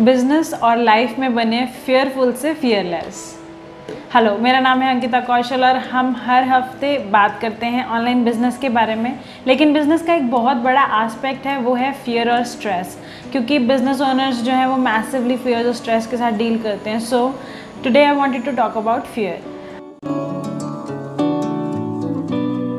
Business और life में बने फेयरफुल से फियरलेस हेलो मेरा नाम है अंकिता कौशल और हम हर हफ़्ते बात करते हैं ऑनलाइन बिज़नेस के बारे में। लेकिन बिज़नेस का एक बहुत बड़ा आस्पेक्ट है, वो है फियर और स्ट्रेस क्योंकि बिज़नेस ओनर्स जो हैं, वो मैसिवली फियर और स्ट्रेस के साथ डील करते हैं। So today I wanted to talk about fear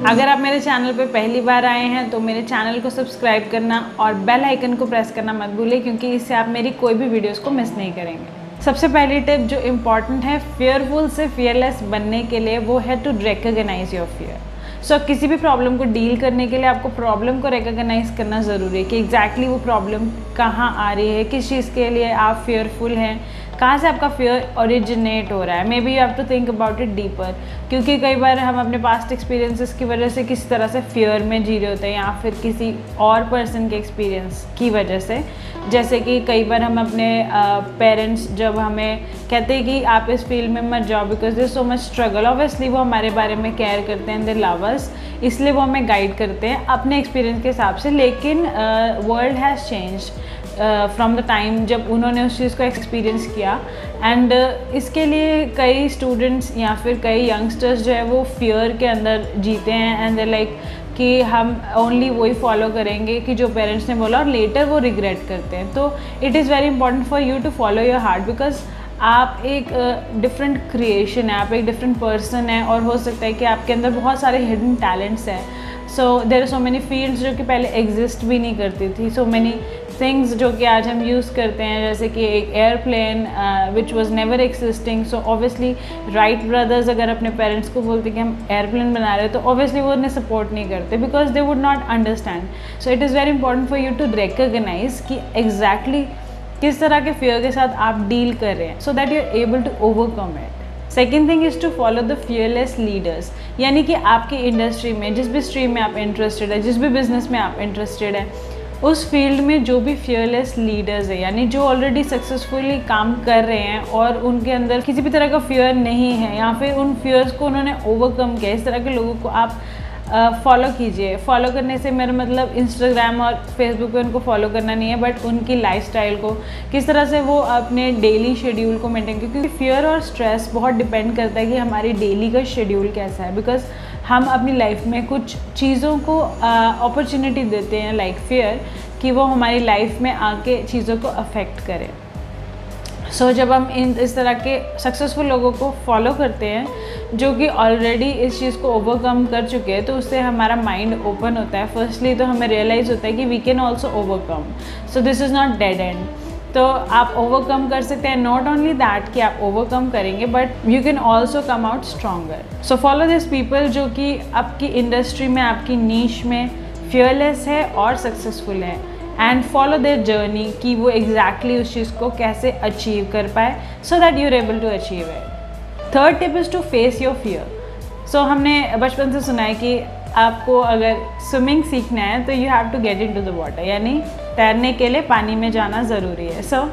अगर आप मेरे चैनल पर पहली बार आए हैं तो मेरे चैनल को सब्सक्राइब करना और बेल आइकन को प्रेस करना मत भूलिए, क्योंकि इससे आप मेरी कोई भी वीडियोस को मिस नहीं करेंगे। सबसे पहली टिप जो इंपॉर्टेंट है फेयरफुल से फियरलेस बनने के लिए वो है to recognise your fear so किसी भी प्रॉब्लम को डील करने के लिए आपको प्रॉब्लम को रिकग्नाइज करना ज़रूरी है कि एग्जैक्टली exactly वो प्रॉब्लम कहाँ आ रही है, किस चीज़ के लिए आप फेयरफुल हैं कहाँ से आपका फेयर ओरिजिनेट हो रहा है? Maybe you have to think about it deeper क्योंकि कई बार हम अपने पास्ट एक्सपीरियंसेस की वजह से किसी तरह से फेयर में जी रहे होते हैं या फिर किसी और पर्सन के एक्सपीरियंस की वजह से। जैसे कि कई बार हम अपने पेरेंट्स uh, जब हमें कहते हैं कि आप इस फ़ील्ड में मत जाओ because they so much struggle obviously वो हमारे बारे में केयर करते हैं दे लवर्स इसलिए वो हमें गाइड करते हैं अपने एक्सपीरियंस के हिसाब से। लेकिन world has change from the time जब उन्होंने उस चीज़ को एक्सपीरियंस किया। एंड uh, इसके लिए कई स्टूडेंट्स या फिर कई यंगस्टर्स जो है वो फियर के अंदर जीते हैं एंड दे लाइक कि हम ओनली वही फॉलो करेंगे कि जो पेरेंट्स ने बोला और लेटर वो रिग्रेट करते हैं। तो it is very important for you to follow your heart because आप एक डिफरेंट uh, क्रिएशन है आप एक डिफरेंट पर्सन है और हो सकता है कि आपके अंदर बहुत सारे हिडन टैलेंट्स हैं। So there are so many fields जो कि पहले एग्जिस्ट भी नहीं करती थी सो मैनी थिंग्स जो कि आज हम यूज़ करते हैं, जैसे कि एक airplane which was never existing so obviously Wright brothers अगर अपने पेरेंट्स को बोलते कि हम एयरप्लेन बना रहे हैं तो ऑब्वियसली वो उन्हें सपोर्ट नहीं करते because they would not understand so it is very important for you to recognise कि एग्जैक्टली exactly किस तरह के फेयर के साथ आप डील कर रहे हैं so that you are able to overcome it second thing is to follow the fearless leaders यानी कि आपकी इंडस्ट्री में, जिस भी स्ट्रीम में आप इंटरेस्टेड है, जिस भी बिज़नेस में आप इंटरेस्टेड है उस फ़ील्ड में जो भी फियरलेस लीडर्स है, यानी जो ऑलरेडी सक्सेसफुली काम कर रहे हैं और उनके अंदर किसी भी तरह का फियर नहीं है, या फिर उन फियर्स को उन्होंने ओवरकम किया, इस तरह के लोगों को आप फॉलो कीजिए। फॉलो करने से मेरा मतलब इंस्टाग्राम और फेसबुक पे उनको फॉलो करना नहीं है बट उनकी लाइफस्टाइल को, किस तरह से वो अपने डेली शेड्यूल को मेंटेन क्योंकि फियर और स्ट्रेस बहुत डिपेंड करता है कि हमारी डेली का शेड्यूल कैसा है। बिकॉज़ हम अपनी लाइफ में कुछ चीज़ों को अपॉर्चुनिटी देते हैं लाइक फेयर कि वो हमारी लाइफ में आके चीज़ों को अफेक्ट करें। सो so, जब हम इन इस तरह के सक्सेसफुल लोगों को फॉलो करते हैं जो कि ऑलरेडी इस चीज़ को ओवरकम कर चुके हैं तो उससे हमारा माइंड ओपन होता है। फर्स्टली तो हमें रियलाइज़ होता है कि we can also overcome so this is not dead end तो आप ओवरकम कर सकते हैं। नॉट ओनली दैट कि आप ओवरकम करेंगे but you can also come out stronger so follow this people जो कि आपकी इंडस्ट्री में, आपकी नीच में फियरलेस है और सक्सेसफुल है। एंड फॉलो देयर जर्नी कि वो एग्जैक्टली exactly उस चीज़ को कैसे अचीव कर पाए so that you're able to achieve it third tip is to face your fear so हमने बचपन से सुना है कि आपको अगर स्विमिंग सीखना है तो you have to get into the water यानी तैरने के लिए पानी में जाना ज़रूरी है। सो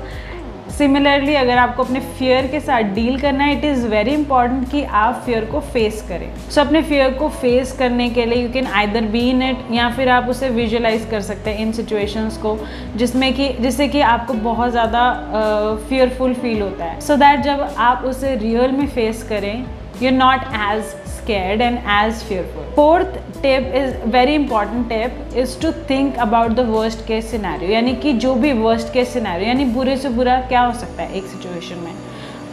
सिमिलरली अगर आपको अपने फियर के साथ डील करना है इट इज़ वेरी इंपॉर्टेंट कि आप फियर को फेस करें। सो so, अपने फियर को फेस करने के लिए you can either be in it या फिर आप उसे विजुअलाइज कर सकते हैं इन सिचुएशंस को जिसमें कि जिससे कि आपको बहुत ज़्यादा फियरफुल फील होता है। सो so दैट जब आप उसे रियल में फेस करें you not as scared and as fearful. Fourth tip is, very important tip, is to think about the worst case scenario. यानी कि जो भी worst case scenario, यानी बुरे से बुरा क्या हो सकता है एक situation में।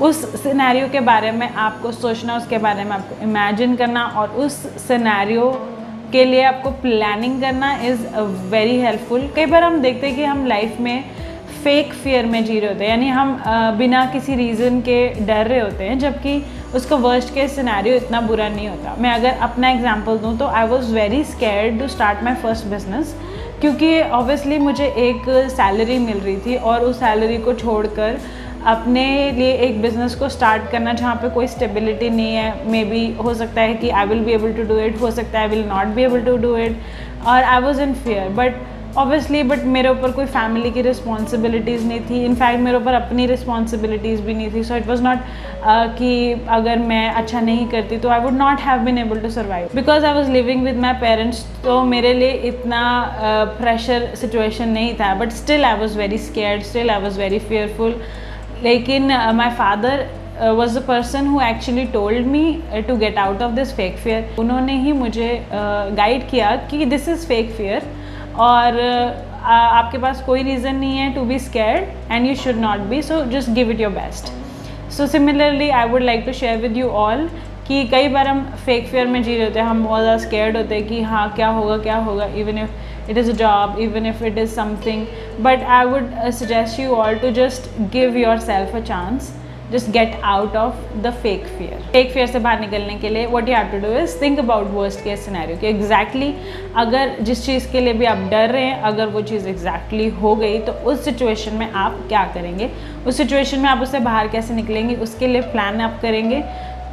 उस सिनेरियो के बारे में आपको सोचना, उसके बारे में आपको इमेजिन करना और उस सिनेरियो के लिए आपको प्लानिंग करना इज़ वेरी हेल्पफुल कई बार हम देखते हैं कि हम लाइफ में फेक फियर में जी रहे होते हैं। यानी हम बिना किसी रीज़न के डर रहे होते हैं, जबकि उसका वर्स्ट केस सिनेरियो इतना बुरा नहीं होता। मैं अगर अपना एग्जांपल दूँ तो I was very scared to start my first business क्योंकि ऑब्वियसली मुझे एक सैलरी मिल रही थी और उस सैलरी को छोड़कर अपने लिए एक बिज़नेस को स्टार्ट करना जहाँ पे कोई स्टेबिलिटी नहीं है मे बी हो सकता है कि I will be able to do it हो सकता है I will not be able to do it और I was in fear but obviously but मेरे ऊपर कोई फैमिली की रिस्पॉन्सिबिलिटीज़ नहीं थी. इनफैक्ट मेरे ऊपर अपनी रिस्पॉन्सिबिलिटीज़ भी नहीं थी. सो इट वॉज़ नॉट कि अगर मैं अच्छा नहीं करती तो I would not have been able to survive because I was living with my parents तो मेरे लिए इतना प्रेशर uh, सिचुएशन नहीं था. But still I was very scared still I was very fearful लेकिन my father was the person who actually told me to get out of this fake fear उन्होंने ही मुझे गाइड uh, किया कि this is fake fear और uh, आपके पास कोई reason नहीं है to be scared and you should not be so just give it your best so similarly I would like to share with you all कि कई बार हम फेक फेयर में जी रहे होते हैं हम बहुत ज़्यादा स्केयर्ड होते हैं कि हाँ क्या होगा क्या होगा even if it is a job even if it is something but I would suggest you all to just give yourself a chance just get out of the fake fear fake fear से बाहर निकलने के लिए what you have to do is think about worst case scenario कि exactly अगर जिस चीज़ के लिए भी आप डर रहे हैं, अगर वो चीज़ exactly हो गई तो उस सिचुएशन में आप क्या करेंगे? उस सिचुएशन में आप उससे बाहर कैसे निकलेंगे? उसके लिए प्लान आप करेंगे?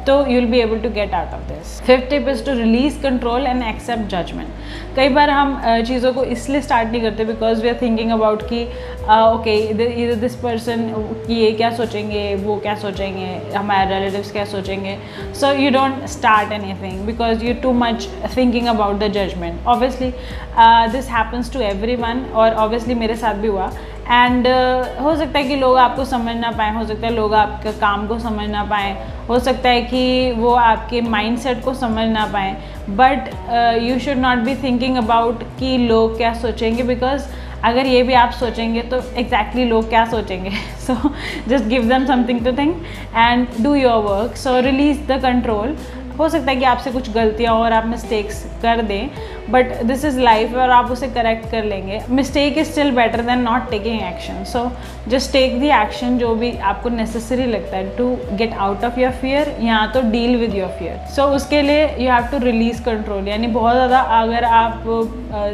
तो you will be able to get out of this fifth tip is to release control and accept judgement कई बार हम चीज़ों को इसलिए स्टार्ट नहीं करते because we are thinking about कि ओके इधर दिस पर्सन ये क्या सोचेंगे, वो क्या सोचेंगे, हमारे रिलेटिव्स क्या सोचेंगे? So you don't start anything because you too much thinking about the judgement obviously this happens to everyone और ऑब्वियसली मेरे साथ भी हुआ। एंड uh, हो सकता है कि लोग आपको समझ ना पाएँ हो सकता है लोग आपके काम को समझ ना पाएँ हो सकता है कि वो आपके माइंडसेट को समझ ना पाएँ but you should not be thinking about कि लोग क्या सोचेंगे बिकॉज़ अगर ये भी आप सोचेंगे तो एग्जैक्टली exactly लोग क्या सोचेंगे? So just give them something to think and do your work so release the control हो सकता है कि आपसे कुछ गलतियाँ और आप मिस्टेक्स कर दें बट दिस इज़ लाइफ और आप उसे करेक्ट कर लेंगे। Mistake is still better than not taking action so just take the action जो भी आपको नेसेसरी लगता है to get out of your fear या तो deal with your fear so उसके लिए you have to release control यानी बहुत ज़्यादा अगर आप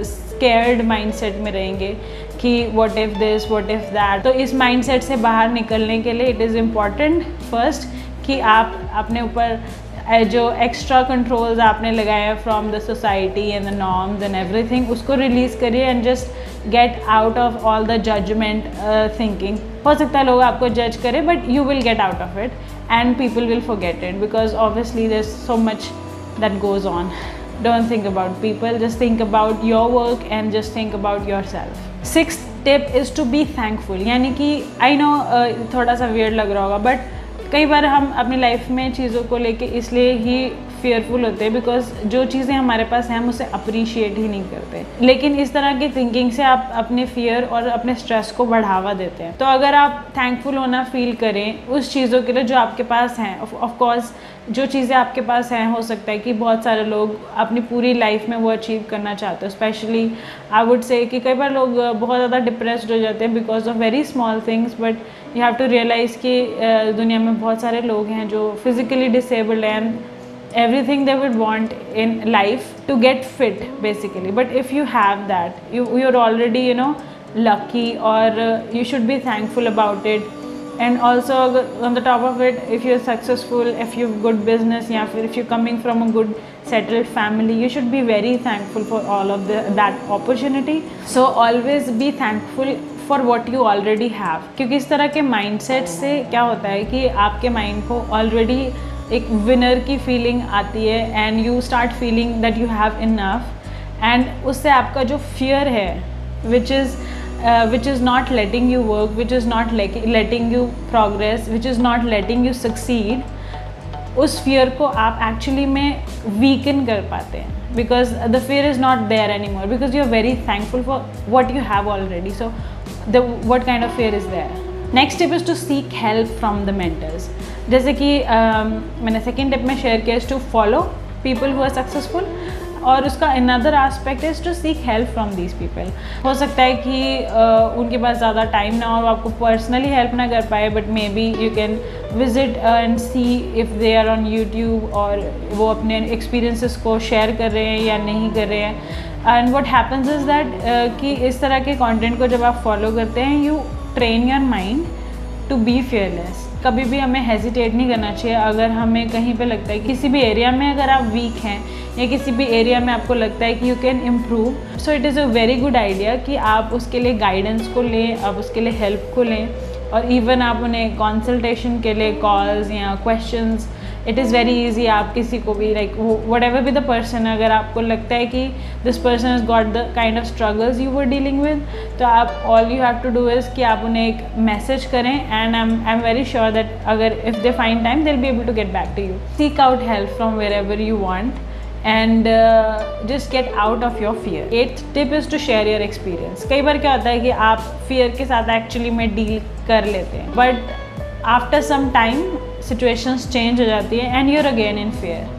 स्केयर्ड uh, माइंड में रहेंगे कि what if this what if that तो इस माइंड से बाहर निकलने के लिए इट इज़ इंपॉर्टेंट फ़र्स्ट कि आप अपने ऊपर जो एक्स्ट्रा कंट्रोल्स आपने लगाए हैं from the society and the norms and everything उसको रिलीज़ करिए and just get out of all the judgement thinking हो सकता है लोग आपको जज करें but you will get out of it and people will forget it because obviously there so much that goes on don't think about people, just think about your work and just think about yourself. Sixth tip is to be thankful. यानी कि I know थोड़ा सा weird लग रहा होगा but कई बार हम अपनी लाइफ में चीज़ों को लेके इसलिए ही फेयरफुल होते हैं बिकॉज़ जो चीज़ें हमारे पास हैं, हम उसे अप्रिशिएट ही नहीं करते। लेकिन इस तरह की थिंकिंग से आप अपने फियर और अपने स्ट्रेस को बढ़ावा देते हैं। तो अगर आप थैंकफुल होना फील करें, उस चीज़ों के लिए जो आपके पास हैं ऑफकोर्स जो चीज़ें आपके पास हैं, हो सकता है कि बहुत सारे लोग अपनी पूरी लाइफ में वो अचीव करना चाहते हैं। स्पेशली आई वुड से कि कई बार लोग बहुत ज़्यादा डिप्रेस्ड हो जाते हैं because of very small things but you have to realise कि दुनिया में बहुत सारे लोग हैं जो physically disabled and everything they would want in life to get fit basically but if you have that you you're already you know lucky or uh, you should be thankful about it and also on the top of it if you're successful if you've good business yeah if you're coming from a good settled family you should be very thankful for all of the, that opportunity so always be thankful for what you already have क्योंकि इस तरह के mindset से क्या होता है कि आपके माइंड को ऑलरेडी एक विनर की फीलिंग आती है and you start feeling that you have enough and उससे आपका जो फियर है which is which is not letting you work which is not letting you progress which is not letting you succeed उस fear को आप actually में weaken कर पाते हैं. Because the fear is not there anymore because you are very thankful for what you have already so the what kind of fear is there next step is to seek help from the mentors जैसे कि uh, मैंने second tip में share किया is to follow people who are successful और उसका another aspect is to seek help from these people हो सकता है कि uh, उनके पास ज़्यादा टाइम ना हो आपको पर्सनली हेल्प ना कर पाए but maybe you can visit and see if they are on YouTube और वो अपने एक्सपीरियंसेस को शेयर कर रहे हैं या नहीं कर रहे हैं. And what happens is that कि इस तरह के कॉन्टेंट को जब आप फॉलो करते हैं you train your mind to be fearless कभी भी हमें हेजिटेट नहीं करना चाहिए। अगर हमें कहीं पे लगता है किसी भी एरिया में अगर आप वीक हैं या किसी भी एरिया में आपको लगता है कि you can improve so it is a very good idea कि आप उसके लिए गाइडेंस को लें, आप उसके लिए हेल्प को लें। और इवन आप उन्हें कंसल्टेशन के लिए कॉल्स या questions it is very easy आप किसी को भी like whatever be the person अगर आपको लगता है कि this person is got the kind of struggles you were dealing with तो आप all you have to do is कि आप उन्हें एक मैसेज करें and I am I am very sure that अगर if they find time they be able to get back to you seek out help from wherever you want and just get out of your fear eighth tip is to share your experience कई बार क्या होता है कि आप fear के साथ actually में डील कर लेते हैं but after some time situations change हो जाती है and you're again in fear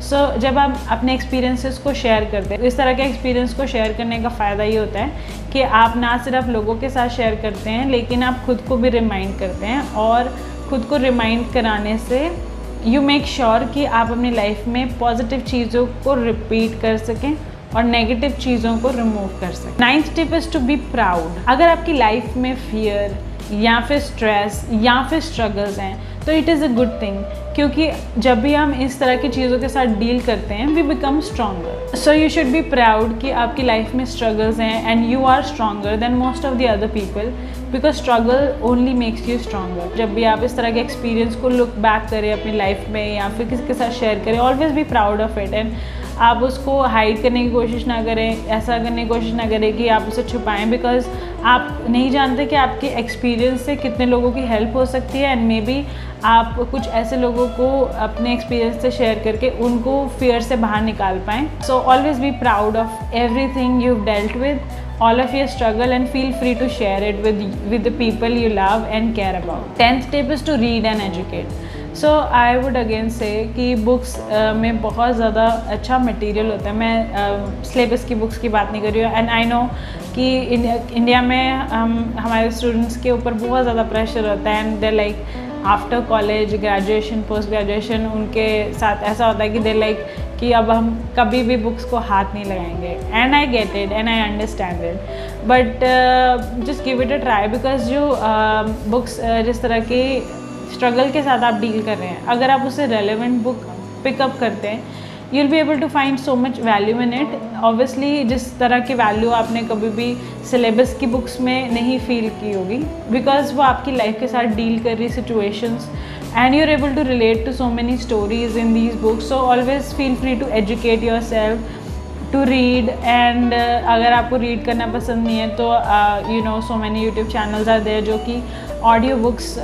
so जब आप अपने एक्सपीरियंसेस को शेयर करते हैं इस तरह के एक्सपीरियंस को शेयर करने का फ़ायदा ये होता है कि आप ना सिर्फ़ लोगों के साथ शेयर करते हैं, लेकिन आप खुद को भी रिमाइंड करते हैं, और खुद को रिमाइंड कराने से यू मेक श्योर कि आप अपनी लाइफ में पॉजिटिव चीज़ों को रिपीट कर सकें और नेगेटिव चीज़ों को रिमूव कर सकें। Ninth tip is to be proud अगर आपकी लाइफ में फियर या फिर स्ट्रेस या फिर स्ट्रगल्स हैं तो it is a good thing क्योंकि जब भी हम इस तरह की चीज़ों के साथ डील करते हैं we become stronger so you should be proud कि आपकी लाइफ में स्ट्रगल्स हैं and you are stronger than most of the other people because struggle only makes you stronger जब भी आप इस तरह के एक्सपीरियंस को लुक बैक करें अपनी लाइफ में, या फिर किसी के साथ शेयर करें always be proud of it and आप उसको हाइड करने की कोशिश ना करें, ऐसा करने की कोशिश ना करें कि आप उसे छुपाएँ बिकॉज़ आप नहीं जानते कि आपके एक्सपीरियंस से कितने लोगों की हेल्प हो सकती है एंड मे बी आप कुछ ऐसे लोगों को अपने एक्सपीरियंस से शेयर करके उनको फियर से बाहर निकाल पाएँ। So always be proud of everything you dealt with all of your struggle, and feel free to share it with with the people you love and care about. 10th tip is to read and educate. So I would again say कि books uh, में बहुत ज़्यादा अच्छा material होता है। मैं syllabus uh, की books की बात नहीं कर रही हूँ। एंड आई नो कि इंडिया में हम हमारे स्टूडेंट्स के ऊपर बहुत ज़्यादा प्रेशर होता है। And they like after college graduation post graduation उनके साथ ऐसा होता है कि दे लाइक कि अब हम कभी भी बुक्स को हाथ नहीं लगाएँगे। And I get it and I understand it but just give it a try because जो बुक्स uh, uh, जिस तरह की स्ट्रगल के साथ आप डील कर रहे हैं। अगर आप उसे रेलिवेंट बुक पिकअप करते हैं you will be able to find so much value in it obviously जिस तरह की वैल्यू आपने कभी भी सिलेबस की बुक्स में नहीं फील की होगी बिकॉज़ वो आपकी लाइफ के साथ डील कर रही situations and you are able to relate to so many stories in these books so always feel free to educate your self to read and अगर आपको रीड करना पसंद नहीं है तो you know so many YouTube channels are there जो कि audio books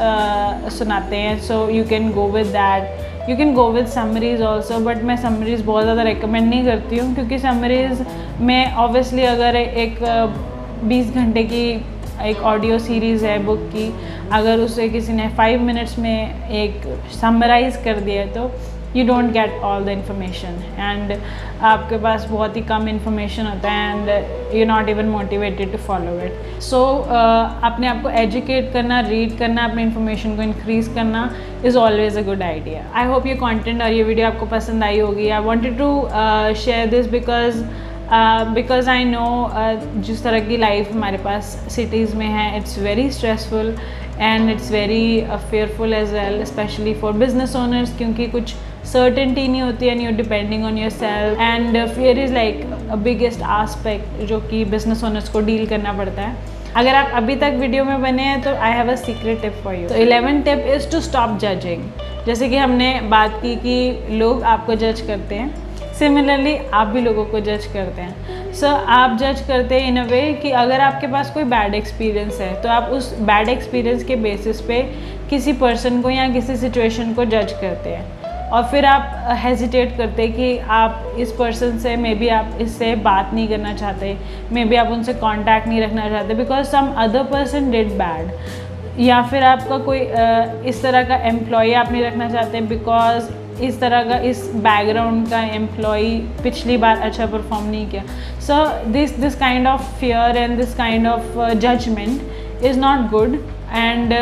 सुनाते हैं. So you can go with that you can go with summaries also but मैं समरीज बहुत ज़्यादा रिकमेंड नहीं करती हूँ, क्योंकि समरीज में ऑब्वियसली अगर एक बीस घंटे की एक ऑडियो सीरीज़ है बुक की, अगर उसे किसी ने फाइव मिनट्स में एक समराइज़ कर दिया तो you don't get all the information and आपके पास बहुत ही कम इंफॉर्मेशन होता है and you not even motivated to follow it so अपने आप को एजुकेट करना रीड करना, अपने इन्फॉर्मेशन को इंक्रीज़ करना is always a good idea I hope ये कॉन्टेंट और ये वीडियो आपको पसंद आई होगी. I wanted to share this because because I know जिस तरह की लाइफ हमारे पास सिटीज़ में है it's very stressful and it's very fearful as well especially for business owners क्योंकि कुछ सर्टेनिटी नहीं होती and you're depending on your self and fear is like biggest aspect जो कि बिज़नेस ओनर्स को डील करना पड़ता है. अगर आप अभी तक वीडियो में बने हैं तो I have a secret tip for you तो eleven tip is to stop judging जैसे कि हमने बात की कि लोग आपको जज करते हैं. सिमिलरली आप भी लोगों को जज करते हैं. सो so, आप जज करते हैं इन अ वे कि अगर आपके पास कोई बैड एक्सपीरियंस है तो आप उस बैड एक्सपीरियंस के बेसिस पे किसी पर्सन को या किसी सिचुएशन को जज करते हैं. और फिर आप हेजिटेट करते कि आप इस पर्सन से मे बी आप इससे बात नहीं करना चाहते मे बी आप उनसे कांटेक्ट नहीं रखना चाहते because some other person did bad या फिर आपका कोई इस तरह का एम्प्लॉय आप नहीं रखना चाहते बिकॉज़ इस तरह का, इस बैकग्राउंड का एम्प्लॉय पिछली बार अच्छा परफॉर्म नहीं किया. So this this kind of fear and this kind of judgement is not good and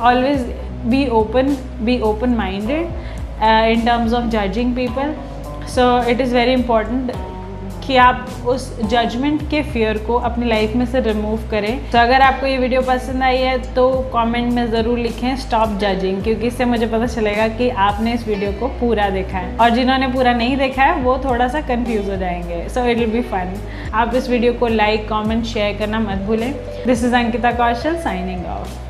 always be open be open minded in terms of judging people. So it is very important कि आप उस judgement के fear को अपनी life में से remove करें। तो अगर आपको ये वीडियो पसंद आई है तो कमेंट में ज़रूर लिखें स्टॉप जजिंग क्योंकि इससे मुझे पता चलेगा कि आपने इस वीडियो को पूरा देखा है। और जिन्होंने पूरा नहीं देखा है, वो थोड़ा सा कन्फ्यूज़ हो जाएँगे। So it will be fun आप इस वीडियो को लाइक कॉमेंट शेयर करना मत भूलें। This is Ankita Kaushal signing off